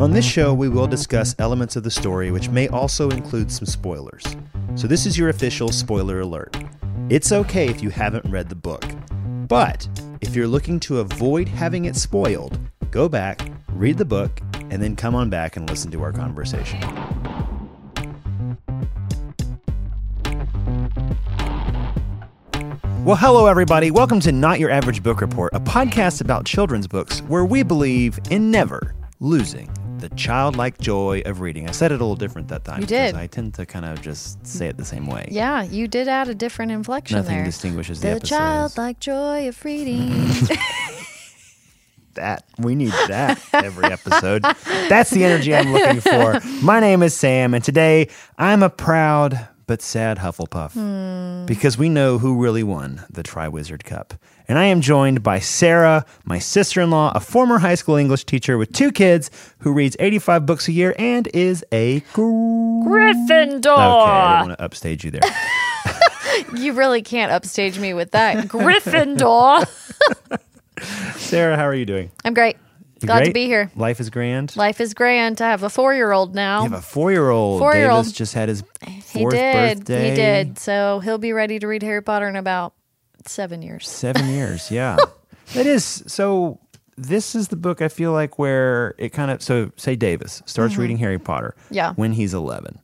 On this show, we will discuss elements of the story which may also include some spoilers. So, this is your official spoiler alert. It's okay if you haven't read the book, but if you're looking to avoid having it spoiled, go back, read the book, and then come on back and listen to our conversation. Well, hello, everybody. Welcome to Not Your Average Book Report, a podcast about children's books where we believe in never losing the childlike joy of reading. I said it a little different that time. You did. I tend to kind of just say it the same way. Yeah, you did add a different inflection Nothing there. distinguishes the, the episodes. childlike joy of reading. that. We need that every episode. That's the energy I'm looking for. My name is Sam, and today I'm a proud but sad Hufflepuff hmm. because we know who really won the Triwizard Cup. And I am joined by Sarah, my sister in law, a former high school English teacher with two kids who reads 85 books a year and is a. Gr- Gryffindor. Okay, I didn't want to upstage you there. You really can't upstage me with that. Gryffindor. Sarah, how are you doing? I'm great. You Glad to be here. Life is grand. Life is grand. I have a four year old now. You have a four-year-old. Four-year-old. Just had his fourth he did. birthday. He did. So he'll be ready to read Harry Potter in about seven years. Seven years, yeah. it is. So this is the book I feel like where it kind of so say Davis starts reading Harry Potter. Mm-hmm. Yeah. When he's eleven.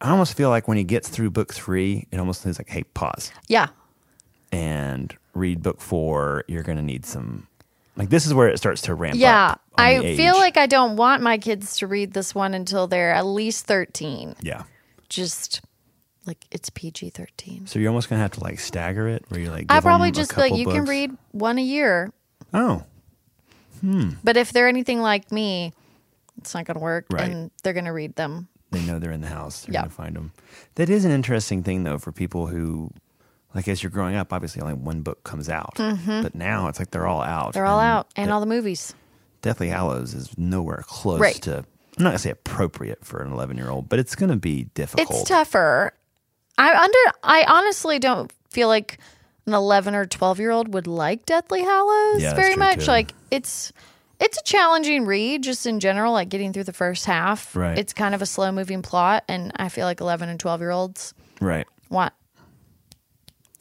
I almost feel like when he gets through book three, it almost is like, hey, pause Yeah. and read book four. You're gonna need some like this is where it starts to ramp Yeah. up. Yeah, I feel like I don't want my kids to read this one until they're at least 13. Yeah. Just like it's PG 13. So you're almost gonna have to like stagger it where you like I probably just be like, you can read one a year. Oh. Hmm. But if they're anything like me, it's not going to work. Right. And they're going to read them. they know they're in the house. They're Yeah. going to find them. That is an interesting thing, though, for people who, like, as you're growing up, obviously only one book comes out. But now it's like they're all out. Mm-hmm. They're all out and all the movies. Deathly Hallows is nowhere close Right. to, I'm not going to say appropriate for an 11 year old, but it's going to be difficult. It's tougher. I under I honestly don't feel like an 11 or 12 year old would like Deathly Hallows Yeah, very much. too. Like it's it's a challenging read just in general like getting through the first half. Right. It's kind of a slow moving plot and I feel like 11 and 12 year olds Right. want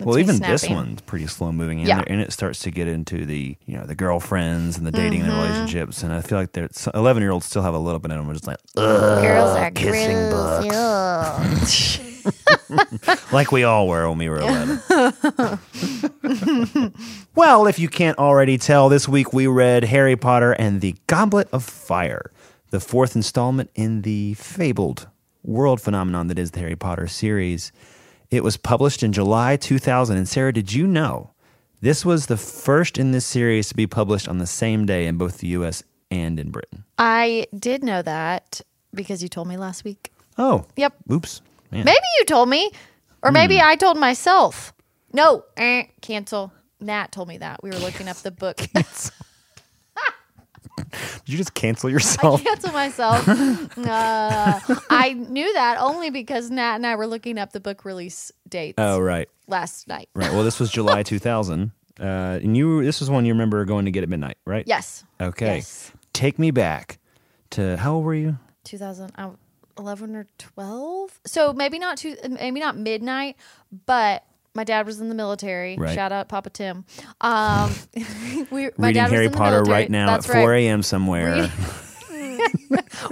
well, even this one's pretty slow moving, and, Yeah. there- and it starts to get into the you know the girlfriends and the dating and the Mm-hmm. relationships, and I feel like there's eleven year olds still have a little bit in them, are just like ugh, girls are kissing gross. books. like we all were when we were 11. well, if you can't already tell, this week we read Harry Potter and the Goblet of Fire, the fourth installment in the fabled world phenomenon that is the Harry Potter series. It was published in July 2000. And Sarah, did you know this was the first in this series to be published on the same day in both the US and in Britain? I did know that because you told me last week. Oh, Yep. oops. Man. Maybe you told me, or maybe Hmm. I told myself. No, eh, cancel. Nat told me that. We were looking up the book. Did you just cancel I yourself? cancel myself. Uh, I knew that only because Nat and I were looking up the book release dates Oh, right. last night. Right. Well, this was July 2000. Uh, and you, this was one you remember going to get at midnight, right? Yes. Okay. Yes. Take me back to how old were you? 2011 or 12. So maybe not two, maybe not midnight, but my dad was in the military. Right. Shout out Papa Tim. Um, we, my Reading dad was Harry in the Potter military. right now That's at 4 right. a.m. somewhere.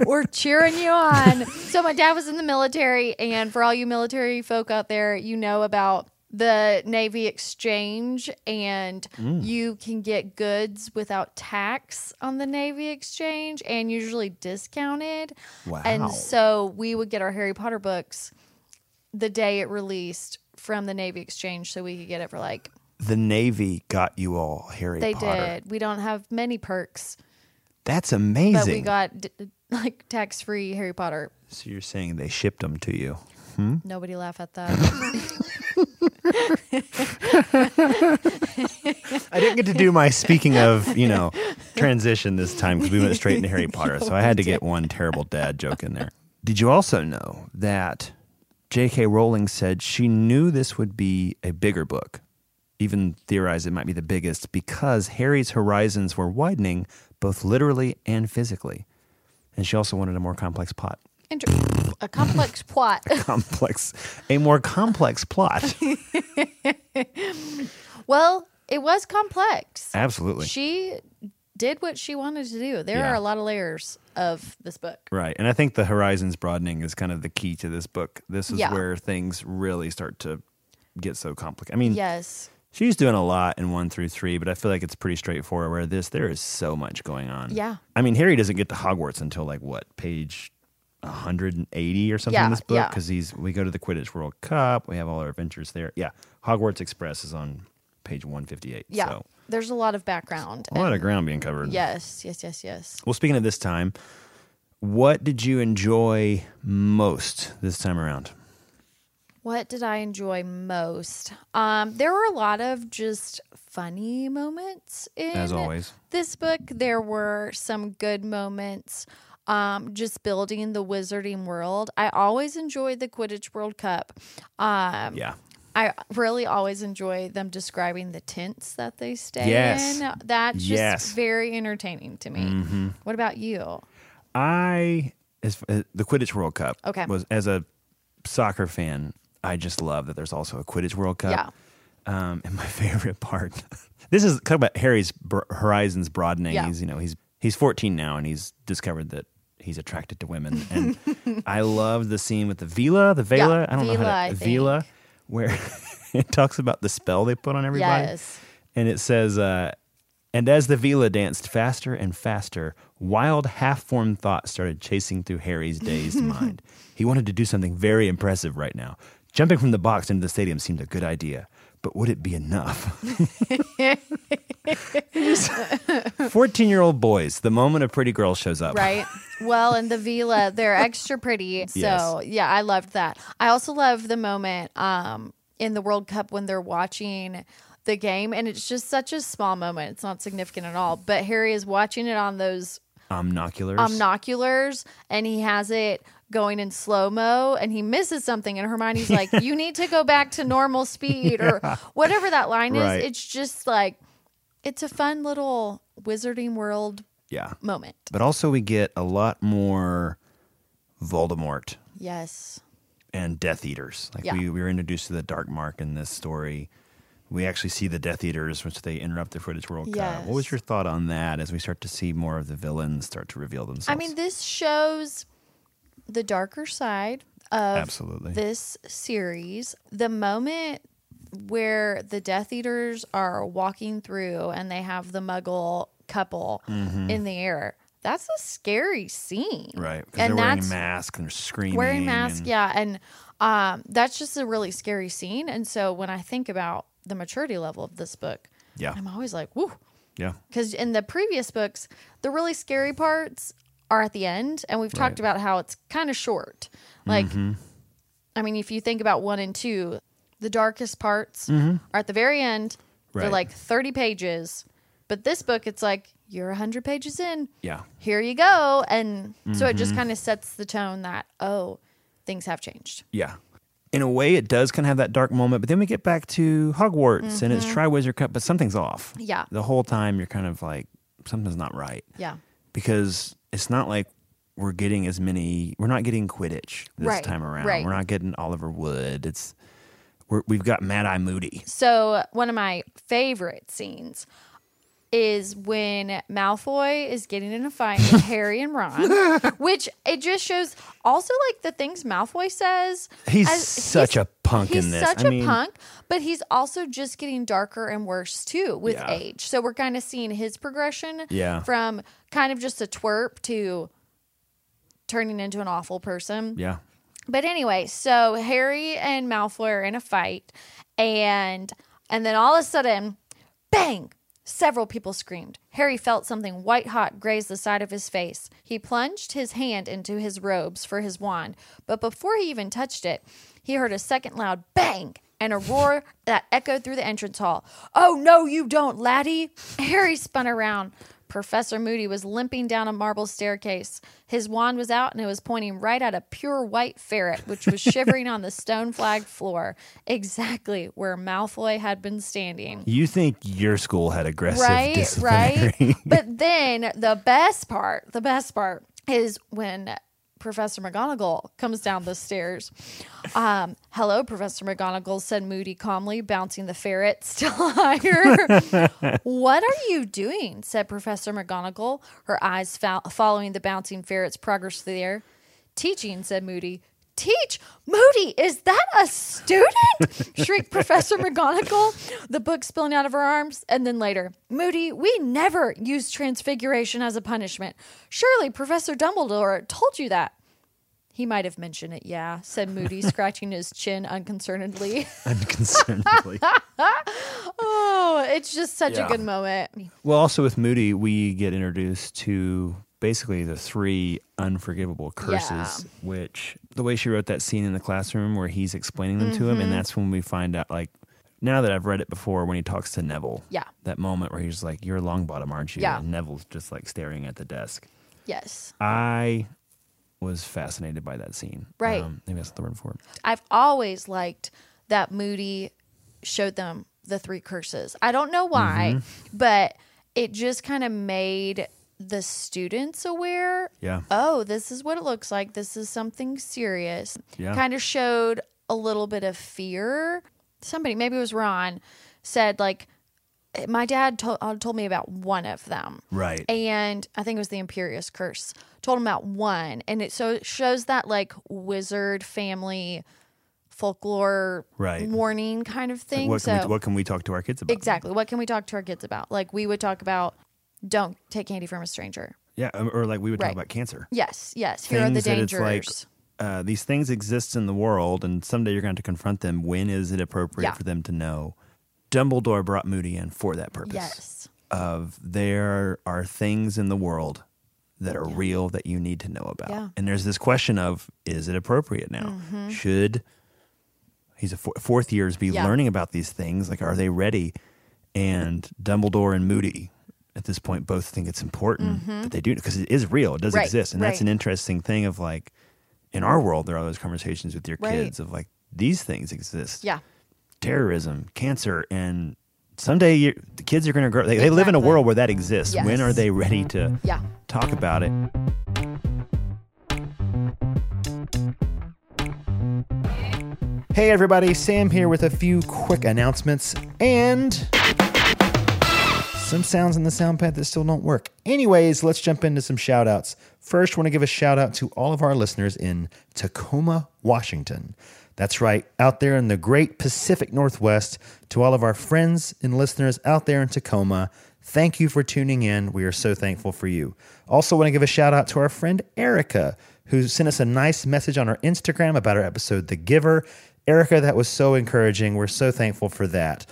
We're cheering you on. so my dad was in the military, and for all you military folk out there, you know about the Navy Exchange, and Mm. you can get goods without tax on the Navy Exchange, and usually discounted. Wow. And so we would get our Harry Potter books the day it released from the Navy Exchange, so we could get it for like the Navy got you all Harry they Potter. They did. We don't have many perks, That's but amazing. we got d- like tax free Harry Potter. so you're saying they shipped them to you. Nobody laugh at that. I didn't get to do my speaking of, you know, transition this time because we went straight into Harry Potter. So I had to get one terrible dad joke in there. Did you also know that J.K. Rowling said she knew this would be a bigger book, even theorized it might be the biggest because Harry's horizons were widening both literally and physically. and she also wanted a more complex plot. Inter- a complex plot. Complex, a more complex plot. well, it was complex. Absolutely. She did what she wanted to do. There Yeah. are a lot of layers of this book. Right. And I think the horizons broadening is kind of the key to this book. This is Yeah. where things really start to get so complicated. I mean, Yes. she's doing a lot in one through three, but I feel like it's pretty straightforward. Where this, there is so much going on. Yeah. I mean, Harry doesn't get to Hogwarts until like what, page 180 or something Yeah, in this book? yeah. Because he's, we go to the Quidditch World Cup, we have all our adventures there. Yeah. Hogwarts Express is on page 158. Yeah. So There's a lot of background. a lot of ground being covered. Yes, yes, yes, yes. Well, speaking of this time, what did you enjoy most this time around? What did I enjoy most? Um, there were a lot of just funny moments in As always. this book. There were some good moments. Um, just building the wizarding world. I always enjoyed the Quidditch World Cup. Um, Yeah. I really always enjoy them describing the tents that they stay Yes. in. That's just Yes. very entertaining to me. What about you? I as uh, the Quidditch World Cup Okay. was as a soccer fan, I just love that there's also a Quidditch World Cup. Yeah. Um, and my favorite part, this is talk about Harry's br- horizons broadening. Yeah. He's you know he's he's 14 now and he's discovered that he's attracted to women. And I love the scene with the Vila, the Vela. Yeah, I don't know Vila, how I to think. Vila, where it talks about the spell they put on everybody. Yes. And it says, uh, and as the Vila danced faster and faster, wild, half formed thoughts started chasing through Harry's dazed mind. He wanted to do something very impressive right now. Jumping from the box into the stadium seemed a good idea, but would it be enough? 14 year old boys, the moment a pretty girl shows up. Right. Well, in the villa, they're extra pretty. So Yes. yeah, I loved that. I also love the moment um in the World Cup when they're watching the game and it's just such a small moment. It's not significant at all. But Harry is watching it on those Omnoculars. omnoculars and he has it going in slow mo and he misses something and Hermione's like, You need to go back to normal speed or whatever that line is. It's just like it's a fun little wizarding world yeah. moment. But also, we get a lot more Voldemort Yes. and Death Eaters. Like Yeah. we, we were introduced to the Dark Mark in this story. We actually see the Death Eaters, which they interrupt the Quidditch World Cup. What was your thought on that as we start to see more of the villains start to reveal themselves? I mean, this shows the darker side of Absolutely. this series. The moment where the Death Eaters are walking through and they have the Muggle couple in the air. That's a scary scene, Mm-hmm. right. Because And they're wearing masks and they're screaming. wearing masks. and- Yeah, and um, that's just a really scary scene. And so when I think about the maturity level of this book, Yeah. I'm always like, "Woo!" Yeah. because in the previous books, the really scary parts are at the end, and we've Right. talked about how it's kind of short. Like, mm-hmm. I mean, if you think about one and two, the darkest parts mm-hmm. are at the very end. They're like thirty pages, but this book, it's like you're hundred pages in. Yeah. Here you go, and so it just mm-hmm. kind of sets the tone that oh, things have changed. Yeah. In a way, it does kind of have that dark moment, but then we get back to Hogwarts and it's Triwizard Cup, but something's off. Mm-hmm. Yeah. The whole time you're kind of like, something's not right. Yeah, because it's not like we're getting as many. We're not getting Quidditch this Right, time around. right. We're not getting Oliver Wood. It's we're, we've got Mad Eye Moody. So one of my favorite scenes is when Malfoy is getting in a fight with Harry and Ron, which it just shows also like the things Malfoy says. He's as- such a punk he's in this. such I a mean- punk, but he's also just getting darker and worse too with Yeah. age. So we're kind of seeing his progression Yeah. from kind of just a twerp to turning into an awful person. Yeah, But anyway, so Harry and Malfoy are in a fight, and and then all of a sudden, bang! Several people screamed. Harry felt something white hot graze the side of his face. He plunged his hand into his robes for his wand, but before he even touched it, he heard a second loud bang and a roar that echoed through the entrance hall. Oh no, you don't, laddie! Harry spun around. Professor Moody was limping down a marble staircase. His wand was out and it was pointing right at a pure white ferret, which was shivering on the stone flagged floor, exactly where Malfoy had been standing. you think your school had aggressive Right, disciplinary? right. but then the best part, the best part, is when Professor McGonagall comes down the stairs. Um, Hello, Professor McGonagall, said Moody calmly, bouncing the ferret still higher. what are you doing? said Professor McGonagall, her eyes fo- following the bouncing ferret's progress through the air. Teaching, said Moody. Teach? Moody, is that a student? shrieked Professor McGonagall, the book spilling out of her arms. And then later, Moody, we never use transfiguration as a punishment. Surely Professor Dumbledore told you that. He might have mentioned it, yeah, said Moody, scratching his chin unconcernedly. Unconcernedly. oh, it's just such Yeah. a good moment. well, also with Moody, we get introduced to basically the three unforgivable curses, Yeah. which the way she wrote that scene in the classroom where he's explaining them to him, Mm-hmm. and that's when we find out, like, now that I've read it before, when he talks to Neville, Yeah. that moment where he's like, "You're Longbottom, aren't you?" Yeah. And Neville's just like staring at the desk. Yes. I was fascinated by that scene. Right. Um, maybe that's the word for it. I've always liked that Moody showed them the three curses. I don't know why, Mm-hmm. but it just kind of made the students aware. Yeah. Oh, this is what it looks like. This is something serious. Yeah. Kind of showed a little bit of fear. Somebody, maybe it was Ron, said like, my dad told uh, told me about one of them Right. and I think it was the Imperius Curse. Told him about one, and it so it shows that like wizard family folklore Right. warning kind of thing. what, so can we, what can we talk to our kids about? exactly, what can we talk to our kids about? Like we would talk about, don't take candy from a stranger. Yeah. um, Or like we would Right. talk about cancer. Yes, yes. Here are the Things that it's dangers. like, uh, these things exist in the world, and someday you're going to have to confront them. When is it appropriate Yeah. for them to know? Dumbledore brought Moody in for that purpose. yes, Of there are things in the world that are real that you need to know about. Yeah. And there's this question of is it appropriate now? Should he's a four, fourth years be Yeah. learning about these things? Like, are they ready? And Dumbledore and Moody at this point both think it's important that they do because it is real. It does Mm-hmm. Right, exist, and that's an interesting thing. Of like, in our world, there are those conversations with your Right. kids of like these things exist yeah, terrorism, cancer, and someday you the kids are going to grow. They, they live in a world where that exists. Yes. When are they ready to yeah. talk about it? Hey, everybody, Sam here with a few quick announcements and some sounds in the sound pad that still don't work. Anyways, let's jump into some shout outs. First, want to give a shout out to all of our listeners in Tacoma, Washington. That's right, out there in the great Pacific Northwest, to all of our friends and listeners out there in Tacoma, thank you for tuning in. We are so thankful for you. Also, want to give a shout out to our friend Erica, who sent us a nice message on our Instagram about our episode, The Giver. Erica, that was so encouraging. We're so thankful for that.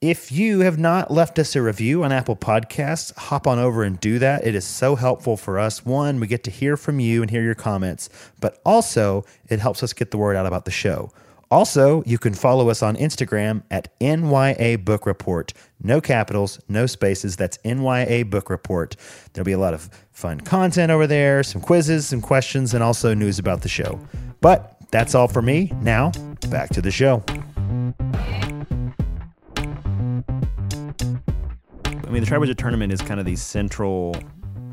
If you have not left us a review on Apple Podcasts, hop on over and do that. It is so helpful for us. One, we get to hear from you and hear your comments, but also it helps us get the word out about the show. Also, you can follow us on Instagram at NYA Book Report. No capitals, no spaces. That's NYA Book Report. There'll be a lot of fun content over there, some quizzes, some questions, and also news about the show. But that's all for me. Now, back to the show. I mean, the Triwizard Tournament is kind of the central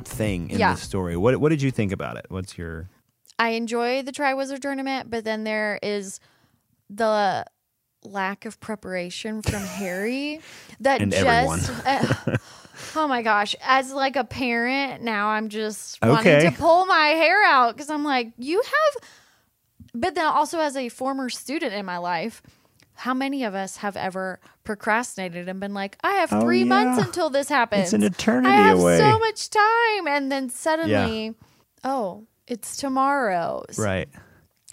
thing in Yeah. this story. What What did you think about it? What's your I enjoy the Triwizard Tournament, but then there is the lack of preparation from Harry that And just uh, oh my gosh as like a parent now i'm just Okay. wanting to pull my hair out because i'm like you have but then also as a former student in my life how many of us have ever procrastinated and been like i have Oh, three months until this happens It's an eternity i have away. so much time and then suddenly oh it's tomorrow right?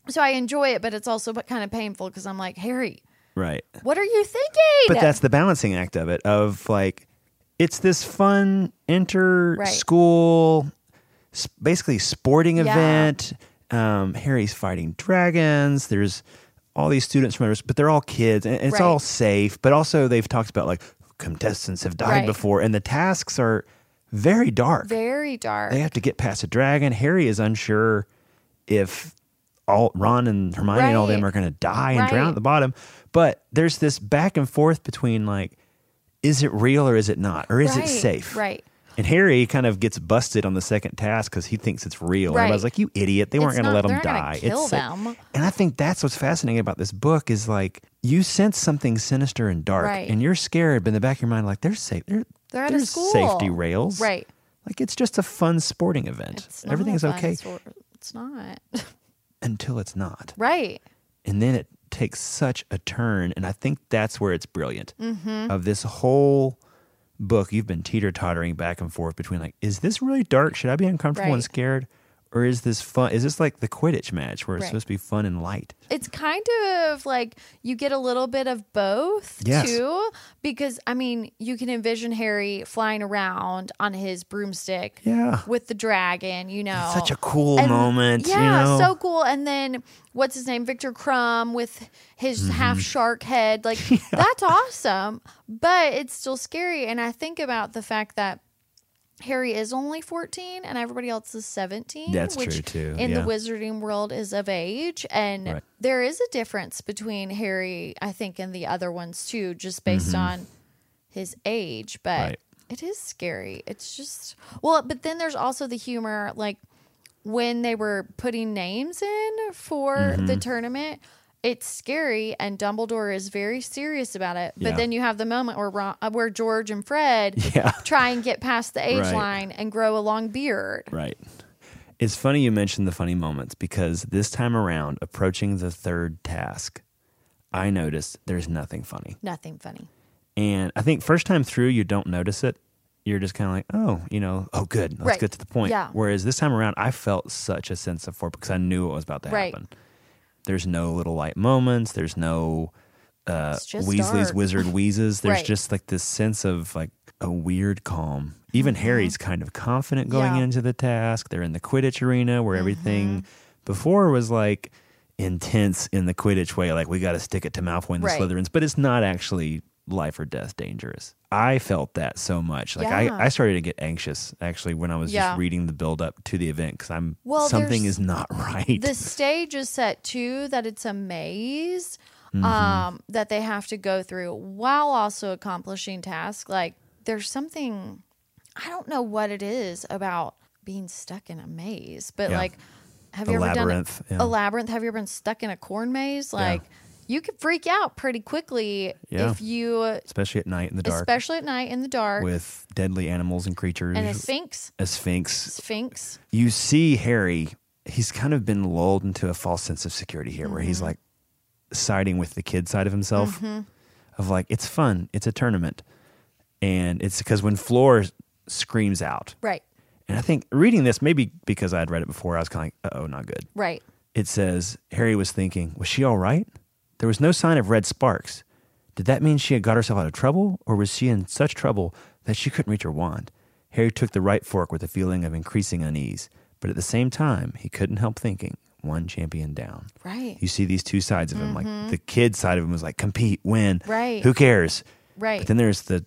so I enjoy it, but it's also kind of painful because I'm like, Harry, Right. what are you thinking? But that's the balancing act of it. Of like, it's this fun inter school, s- basically sporting Yeah. event. Um, Harry's fighting dragons. There's all these students from others, but they're all kids, and it's Right. all safe. But also, they've talked about like contestants have died Right. before, and the tasks are very dark. very dark. they have to get past a dragon. Harry is unsure if all Ron and Hermione and all them are going to die and drown at the bottom. But there's this back and forth between like, is it real or is it not, or is it safe? Right. And Harry kind of gets busted on the second task because he thinks it's real. And Right. everybody's like, "You idiot! They weren't going to let him die." kill it's like- them. and I think that's what's fascinating about this book is like you sense something sinister and dark, Right. and you're scared, but in the back of your mind, like there's safe, there, They're at a there's school. safety rails, Right. Like it's just a fun sporting event. It's a fun okay sort- It's not. until it's not. right. and then it takes such a turn and i think that's where it's brilliant Mm-hmm. of this whole book you've been teeter-tottering back and forth between like is this really dark? Should i be uncomfortable and scared or is this fun is this like the quidditch match where it's Right. supposed to be fun and light It's kind of like you get a little bit of both Yes. too, because I mean, you can envision Harry flying around on his broomstick yeah with the dragon, you know. such a cool And- moment Yeah, you know so cool. And then what's his name? Viktor Krum with his Mm-hmm. half shark head. Like that's awesome. But it's still scary. And I think about the fact that Harry is only 14 and everybody else is 17. That's which true, too. In Yeah. the wizarding world is of age. And Right. there is a difference between Harry, I think, and the other ones too, just based on his age. But Mm-hmm. Right. it is scary. It's just, well, but then there's also the humor, like, when they were putting names in for Mm-hmm. the tournament, it's scary, and Dumbledore is very serious about it. But Yeah. then you have the moment where Ron, uh, where George and Fred Yeah. try and get past the age Right. line and grow a long beard. Right. It's funny you mentioned the funny moments because this time around, approaching the third task, I noticed there's nothing funny. Nothing funny. And I think first time through, you don't notice it. You're just kind of like, oh, you know, oh, good. Let's Right. get to the point. Yeah. Whereas this time around, I felt such a sense of foreboding because I knew what was about to Right. happen. There's no little light moments. There's no uh, Weasley's dark. wizard wheezes. There's Right. just like this sense of like a weird calm. Even Harry's kind of confident going Mm-hmm. Yeah. into the task. They're in the Quidditch arena where everything Mm-hmm. before was like intense in the Quidditch way, like we got to stick it to Malfoy and the Right. Slytherins, but it's not actually life or death dangerous. I felt that so much. Like Yeah. I, I started to get anxious actually when I was Yeah. just reading the build up to the event because I'm Well, something is not right. The stage is set too that it's a maze Mm-hmm. um, that they have to go through while also accomplishing tasks. Like there's something I don't know what it is about being stuck in a maze, but Yeah. like have A you ever labyrinth, done a, a labyrinth? Have you ever been stuck in a corn maze? Like you could freak out pretty quickly Yeah. if you, especially at night in the dark especially at night in the dark. with deadly animals and creatures. and a sphinx, a sphinx. sphinx, You see Harry, he's kind of been lulled into a false sense of security here where Mm-hmm. he's like siding with the kid side of himself Mm-hmm. of like it's fun, it's a tournament. And it's because when Fleur screams out, right, and I think reading this, maybe because I'd read it before, I was kind of like, oh, not good. right, It says, Harry was thinking, was she all right? There was no sign of red sparks. Did that mean she had got herself out of trouble, or was she in such trouble that she couldn't reach her wand? Harry took the right fork with a feeling of increasing unease, but at the same time, he couldn't help thinking, one champion down. right, You see these two sides of him. Like the kid side of him was like, compete, win. Mm-hmm. Right. Who cares? right. But then there's the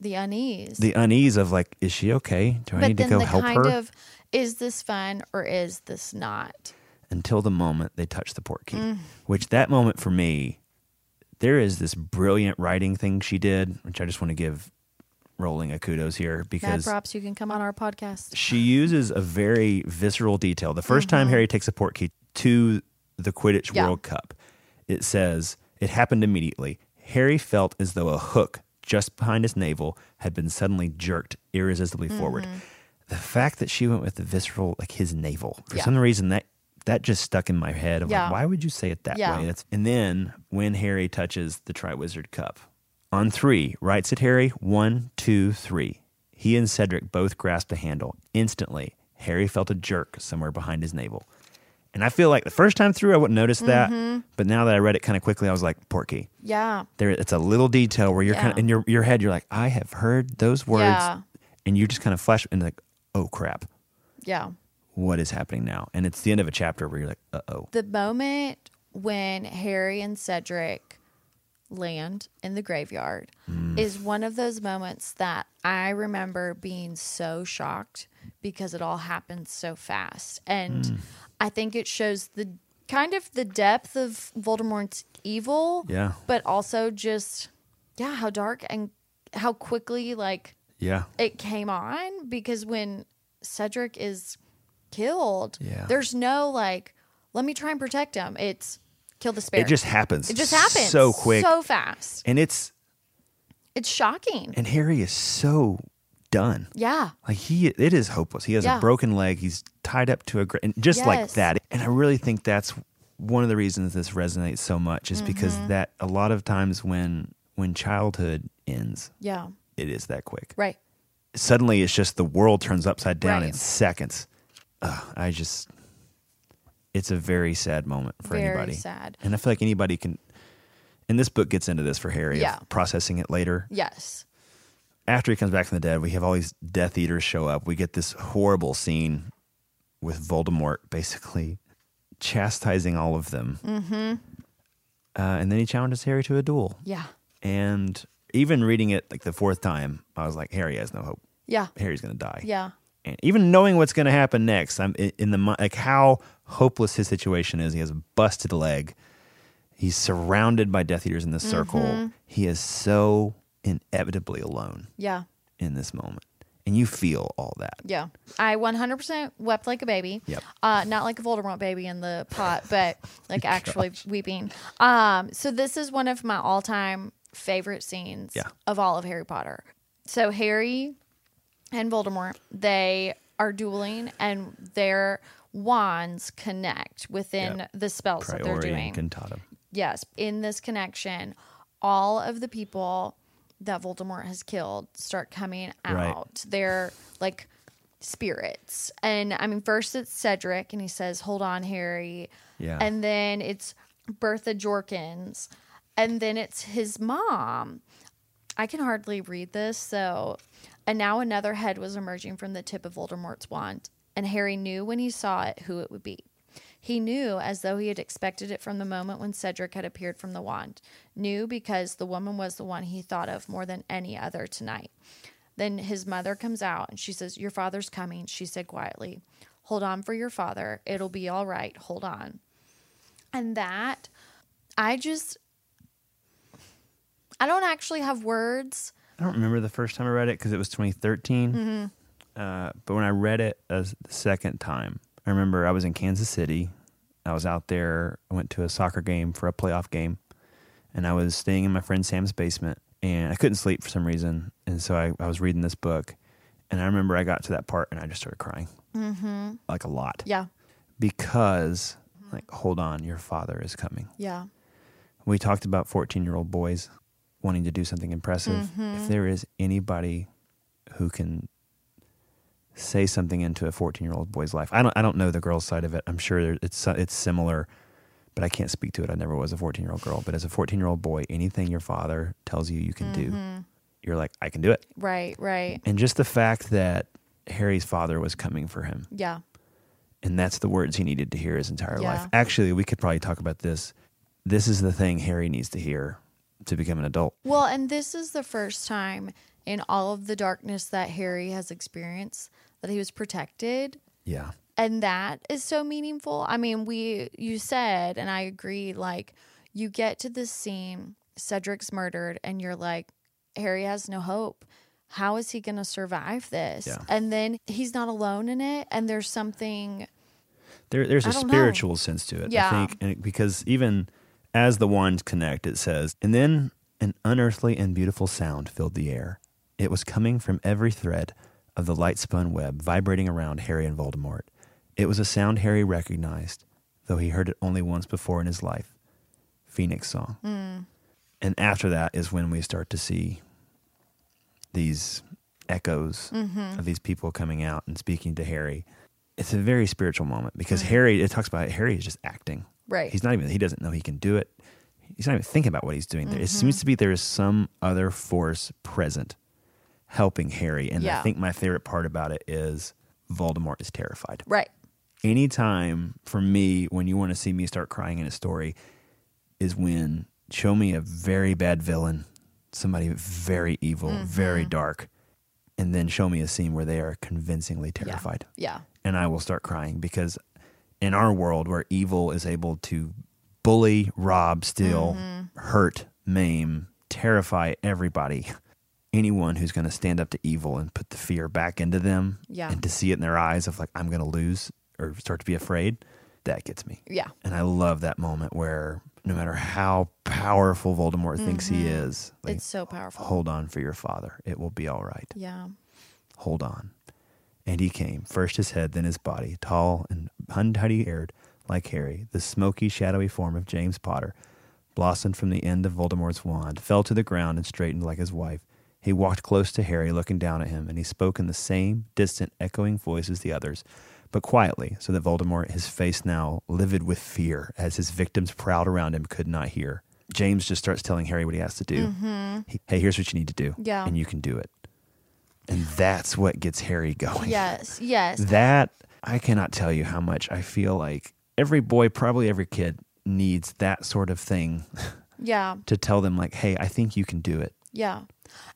the unease. the unease of like, is she okay? Do I but need to then go the help kind her? of is this fun or is this not? Until the moment they touch the Portkey. Mm. Which that moment for me, there is this brilliant writing thing she did, which I just want to give Rowling a kudos here Mad because props, you can come on our podcast. she uses a very visceral detail. The 1st Mm-hmm. time Harry takes a Portkey to the Quidditch Yeah. World Cup, it says it happened immediately. Harry felt as though a hook just behind his navel had been suddenly jerked irresistibly forward. Mm-hmm. The fact that she went with the visceral, like his navel, for Yeah. some reason that that just stuck in my head. Of Yeah. like, why would you say it that Yeah. way? That's, and then when Harry touches the Triwizard Cup on three, writes at Harry one, two, three. He and Cedric both grasped the handle. Instantly, Harry felt a jerk somewhere behind his navel. And I feel like the first time through, I wouldn't notice that. Mm-hmm. But now that I read it kind of quickly, I was like, "Portkey." Yeah. There, it's a little detail where you're kind of in your your head. You're like, I have heard those words, Yeah. and you just kind of flash and like, oh crap, Yeah. What is happening now? And it's the end of a chapter where you're like, uh oh, The moment when Harry and Cedric land in the graveyard Mm. is one of those moments that I remember being so shocked because it all happened so fast. And Mm. I think it shows the kind of the depth of Voldemort's evil. Yeah. But also just yeah, how dark and how quickly like Yeah. it came on because when Cedric is killed, Yeah. there's no like, let me try and protect him. It's kill the spirit. It just happens. it just happens so quick. so fast. and it's It's shocking. and Harry is so done. yeah, Like he, it is hopeless. He has Yeah. a broken leg. He's tied up to a, gra- and just like that. And I really think that's one of the reasons this resonates so much is because Mm-hmm. that a lot of times when when childhood ends, yeah, it is that quick. right. Suddenly, it's just the world turns upside down in seconds. Ugh, I just, it's a very sad moment for Very anybody. sad. And I feel like anybody can. And this book gets into this for Harry, of Yeah. processing it later. Yes. after he comes back from the dead, we have all these Death Eaters show up. We get this horrible scene with Voldemort basically chastising all of them. Mm-hmm. Uh, and then he challenges Harry to a duel. Yeah. And even reading it like the fourth time, I was like, Harry has no hope. Yeah. Harry's going to die. Yeah. And even knowing what's going to happen next, I'm in the like how hopeless his situation is. He has a busted leg. He's surrounded by Death Eaters in the circle. Mm-hmm. He is so inevitably alone Yeah. in this moment. And you feel all that. Yeah. I 100% wept like a baby. Yep. Uh, not like a Voldemort baby in the pot, but like actually weeping. Um, so this is one of my all-time favorite scenes Yeah. of all of Harry Potter. So Harry and Voldemort, they are dueling and their wands connect within Yep. the spells that they're doing. and Cantata. Yes, in this connection, all of the people that Voldemort has killed start coming Right. out. They're like spirits. And I mean, first it's Cedric, and he says, Hold on, Harry. Yeah. And then it's Bertha Jorkins. And then it's his mom. I can hardly read this. So, and now another head was emerging from the tip of Voldemort's wand, and Harry knew when he saw it who it would be. He knew as though he had expected it from the moment when Cedric had appeared from the wand. Knew because the woman was the one he thought of more than any other tonight. Then his mother comes out and she says, Your father's coming, she said quietly. Hold on for your father. It'll be all right. Hold on. And that, I just, I don't actually have words. I don't remember the first time I read it because it was 2013. Mm-hmm. Uh, but when I read it as the second time, I remember I was in Kansas City. I was out there. I went to a soccer game for a playoff game, and I was staying in my friend Sam's basement, and I couldn't sleep for some reason, and so I, I was reading this book, and I remember I got to that part and I just started crying, mm-hmm. like a lot, Yeah. because like, hold on, your father is coming. Yeah. We talked about 14 year old boys wanting to do something impressive. If mm-hmm. there is anybody who can say something into a 14 year old boy's life, I don't, I don't know the girl's side of it. I'm sure it's, it's similar, but I can't speak to it. I never was a 14 year old girl. But as a 14 year old boy, anything your father tells you you can do, mm-hmm. you're like, I can do it. Right, right. And just the fact that Harry's father was coming for him Yeah. and that's the words he needed to hear his entire Yeah. life. Actually, we could probably talk about this. This is the thing Harry needs to hear to become an adult. Well, and this is the first time in all of the darkness that Harry has experienced that he was protected. Yeah. And that is so meaningful. I mean, we, you said, and I agree, like, you get to this scene, Cedric's murdered, and you're like, Harry has no hope. How is he going to survive this? Yeah. And then he's not alone in it. And there's something, There, there's a don't know. spiritual sense to it, Yeah. I think, and because even as the wands connect, it says, and then an unearthly and beautiful sound filled the air. It was coming from every thread of the light spun web vibrating around Harry and Voldemort. It was a sound Harry recognized, though he heard it only once before in his life Phoenix Song. Hmm. And after that is when we start to see these echoes Mm-hmm. of these people coming out and speaking to Harry. It's a very spiritual moment because Mm-hmm. Harry, it talks about Harry is just acting. Right. He's not even, he doesn't know he can do it. He's not even thinking about what he's doing there. It Mm-hmm. seems to be there is some other force present helping Harry. And I think my favorite part about it is Voldemort is terrified. right. Anytime for me, when you want to see me start crying in a story, is when show me a very bad villain, somebody very evil, Mm-hmm. very dark, and then show me a scene where they are convincingly Yeah. terrified Yeah. and I will start crying because in our world where evil is able to bully, rob, steal, hurt, maim, terrify everybody, anyone who's going to stand up to evil and put the fear back into them Yeah. and to see it in their eyes of like I'm going to lose or start to be afraid, that gets me. Yeah. And I love that moment where no matter how powerful Voldemort thinks he is, like, Mm-hmm. It's so powerful. hold on for your father. It will be all right. Yeah. Hold on. And he came, first his head, then his body, tall and untidy haired like Harry. The smoky, shadowy form of James Potter blossomed from the end of Voldemort's wand, fell to the ground, and straightened like his wife. He walked close to Harry, looking down at him, and he spoke in the same distant, echoing voice as the others, but quietly, so that Voldemort, his face now livid with fear, as his victims prowled around him, could not hear. James just starts telling Harry what he has to do. Mm-hmm. He- hey, here's what you need to do. Yeah. And you can do it. And that's what gets Harry going. Yes. Yes. That I cannot tell you how much I feel like every boy, probably every kid, needs that sort of thing Yeah. to tell them, like, hey, I think you can do it. Yeah.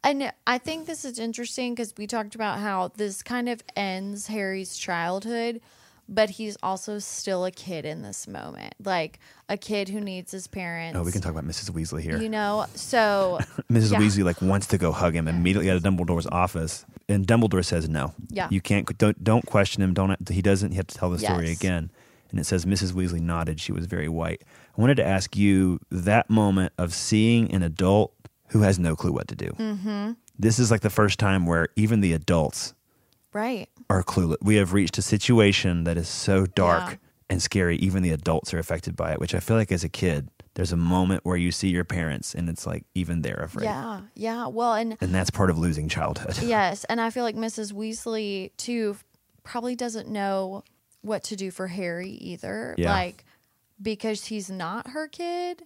And I think this is interesting because we talked about how this kind of ends Harry's childhood, but he's also still a kid in this moment. Like a kid who needs his parents. Oh, we can talk about Mrs. Weasley here. You know, so Mrs. yeah. Weasley like wants to go hug him immediately out of Dumbledore's office, and Dumbledore says no. Yeah. you can't. Don't don't question him. Don't. He doesn't. He have to tell the story again. And it says Mrs. Weasley nodded. She was very white. I wanted to ask you that moment of seeing an adult who has no clue what to do. Mm-hmm. This is like the first time where even the adults right. are clueless. We have reached a situation that is so dark Yeah. and scary. Even the adults are affected by it. Which I feel like as a kid, there's a moment where you see your parents, and it's like even they're afraid. Yeah. Yeah. Well, and And that's part of losing childhood. yes, and I feel like Mrs. Weasley too probably doesn't know what to do for Harry either. Yeah. Like because he's not her kid.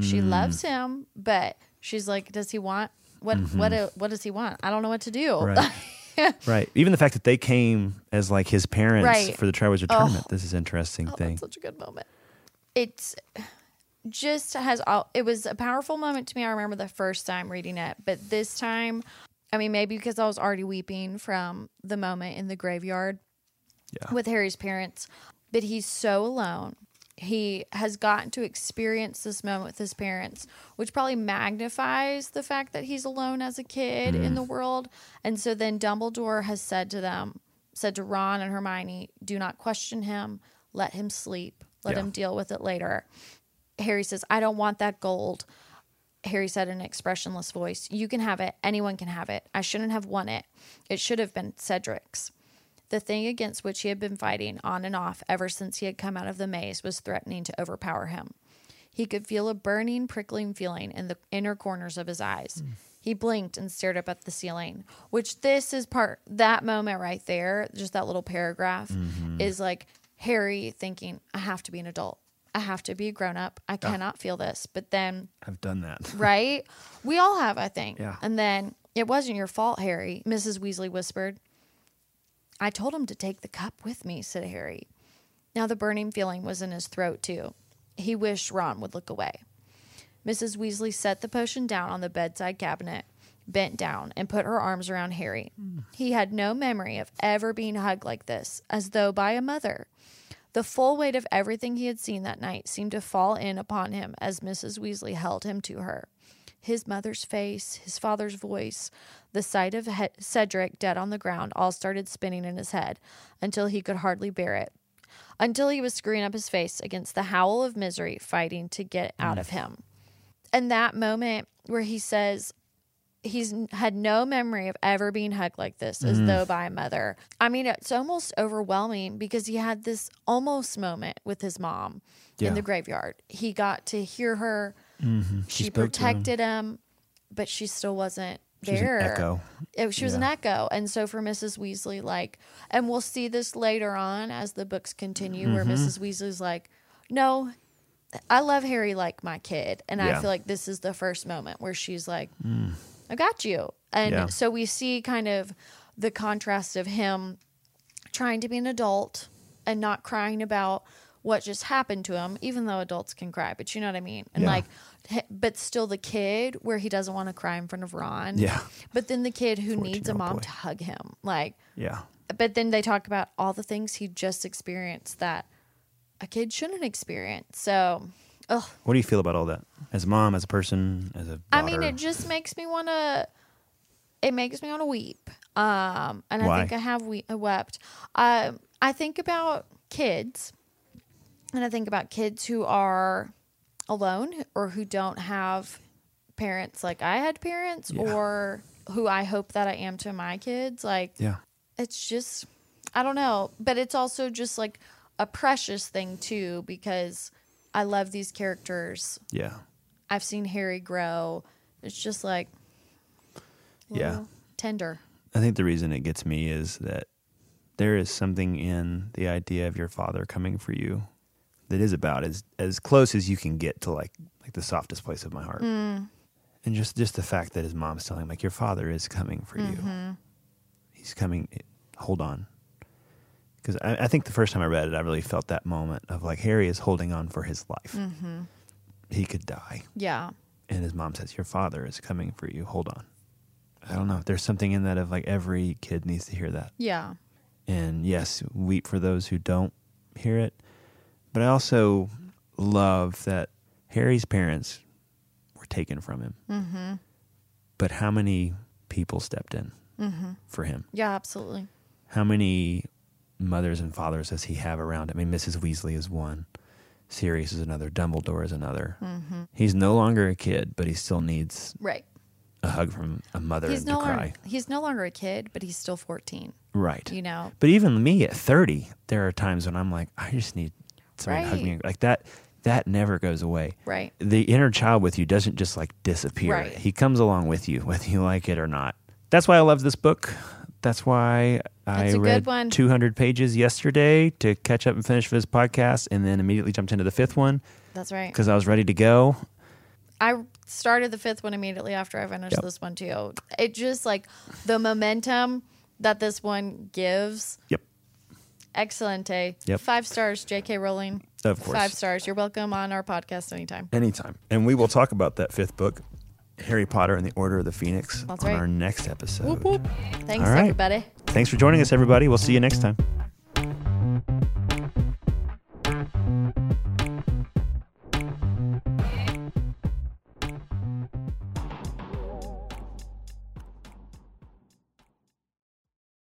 She Mm. loves him, but she's like, does he want what what do- what does he want? I don't know what to do. Mm-hmm. Right. right. Even the fact that they came as like his parents Right. for the Triwizard Tournament. Oh. This is an interesting Oh, thing. such a good moment. It's just has all. It was a powerful moment to me. I remember the first time reading it, but this time, I mean, maybe because I was already weeping from the moment in the graveyard Yeah. with Harry's parents, but he's so alone. He has gotten to experience this moment with his parents, which probably magnifies the fact that he's alone as a kid in the mm. world. And so then Dumbledore has said to them, said to Ron and Hermione, do not question him, let him sleep, let Yeah. him deal with it later. Harry says, I don't want that gold. Harry said in an expressionless voice, You can have it. Anyone can have it. I shouldn't have won it. It should have been Cedric's. The thing against which he had been fighting on and off ever since he had come out of the maze was threatening to overpower him. He could feel a burning, prickling feeling in the inner corners of his eyes. Mm. He blinked and stared up at the ceiling, which this is part, that moment right there, just that little paragraph, mm-hmm. is like Harry thinking, I have to be an adult. I have to be a grown up. I ah. cannot feel this. But then I've done that. right? We all have, I think. Yeah. And then it wasn't your fault, Harry, Mrs. Weasley whispered. I told him to take the cup with me, said Harry. Now the burning feeling was in his throat, too. He wished Ron would look away. Mrs. Weasley set the potion down on the bedside cabinet, bent down, and put her arms around Harry. He had no memory of ever being hugged like this, as though by a mother. The full weight of everything he had seen that night seemed to fall in upon him as Mrs. Weasley held him to her. His mother's face, his father's voice, the sight of he- Cedric dead on the ground all started spinning in his head until he could hardly bear it. Until he was screwing up his face against the howl of misery fighting to get out of mm. him. And that moment where he says, he's had no memory of ever being hugged like this as mm. though by a mother. I mean, it's almost overwhelming because he had this almost moment with his mom Yeah. in the graveyard. He got to hear her. She, spoke to him. protected him. but she still wasn't She was an there. echo. It- she was an echo. And so for Mrs. Weasley, like, and we'll see this later on as the books continue, where Mm-hmm. Mrs. Weasley's like, no, I love Harry like my kid. And I feel like this is the first moment where she's like, I got you. And Yeah. so we see kind of the contrast of him trying to be an adult and not crying about what just happened to him, even though adults can cry, but you know what I mean? And Yeah. like, but still the kid where he doesn't want to cry in front of Ron. Yeah. But then the kid who needs a mom boy. to hug him. Like, Yeah. but then they talk about all the things he just experienced that a kid shouldn't experience. So, ugh. What do you feel about all that? As a mom, as a person, as a daughter? I mean, it just makes me want to. it makes me want to weep. Um, and I think I have we- I wept. Um, I think about kids, and I think about kids who are alone or who don't have parents like I had parents, Yeah. or who I hope that I am to my kids. Like, Yeah. it's just I don't know, but it's also just like a precious thing too because I love these characters. Yeah. I've seen Harry grow. It's just like Yeah. tender. I think the reason it gets me is that there is something in the idea of your father coming for you that is about as as close as you can get to like like the softest place of my heart. Mm. And just just the fact that his mom's telling him like your father is coming for Mm-hmm. you. He's coming. Hold on. Because I, I think the first time I read it, I really felt that moment of like Harry is holding on for his life. Mm-hmm. He could die, Yeah. and his mom says, "Your father is coming for you. Hold on." I don't know. There's something in that of like every kid needs to hear that. Yeah. And yes, weep for those who don't hear it. But I also love that Harry's parents were taken from him. Mm-hmm. But how many people stepped in Mm-hmm. for him? Yeah, absolutely. How many mothers and fathers does he have around him? I mean, Mrs. Weasley is one. Sirius is another. Dumbledore is another. Mm-hmm. He's no longer a kid, but he still needs Right. a hug from a mother He's and no to cry. longer he's no longer a kid, but he's still 14. Right. You know. But even me at 30, there are times when I'm like, I just need someone to hug Right. me. Like that, that never goes away. Right. The inner child with you doesn't just like disappear. Right. He comes along with you, whether you like it or not. That's why I love this book. That's why I That's a read one. 200 pages yesterday to catch up and finish this podcast, and then immediately jumped into the fifth one That's right. because I was ready to go. I started the fifth one immediately after I finished Yep. this one too. It just like the momentum that this one gives. Yep. Excellente. Eh? Yep. Five stars, J.K. Rowling. Of course. Five stars. You're welcome on our podcast anytime. Anytime. And we will talk about that fifth book, Harry Potter and the Order of the Phoenix, That's on right. our next episode. Whoop whoop. Thanks, All right. everybody. Thanks for joining us, everybody. We'll see you next time.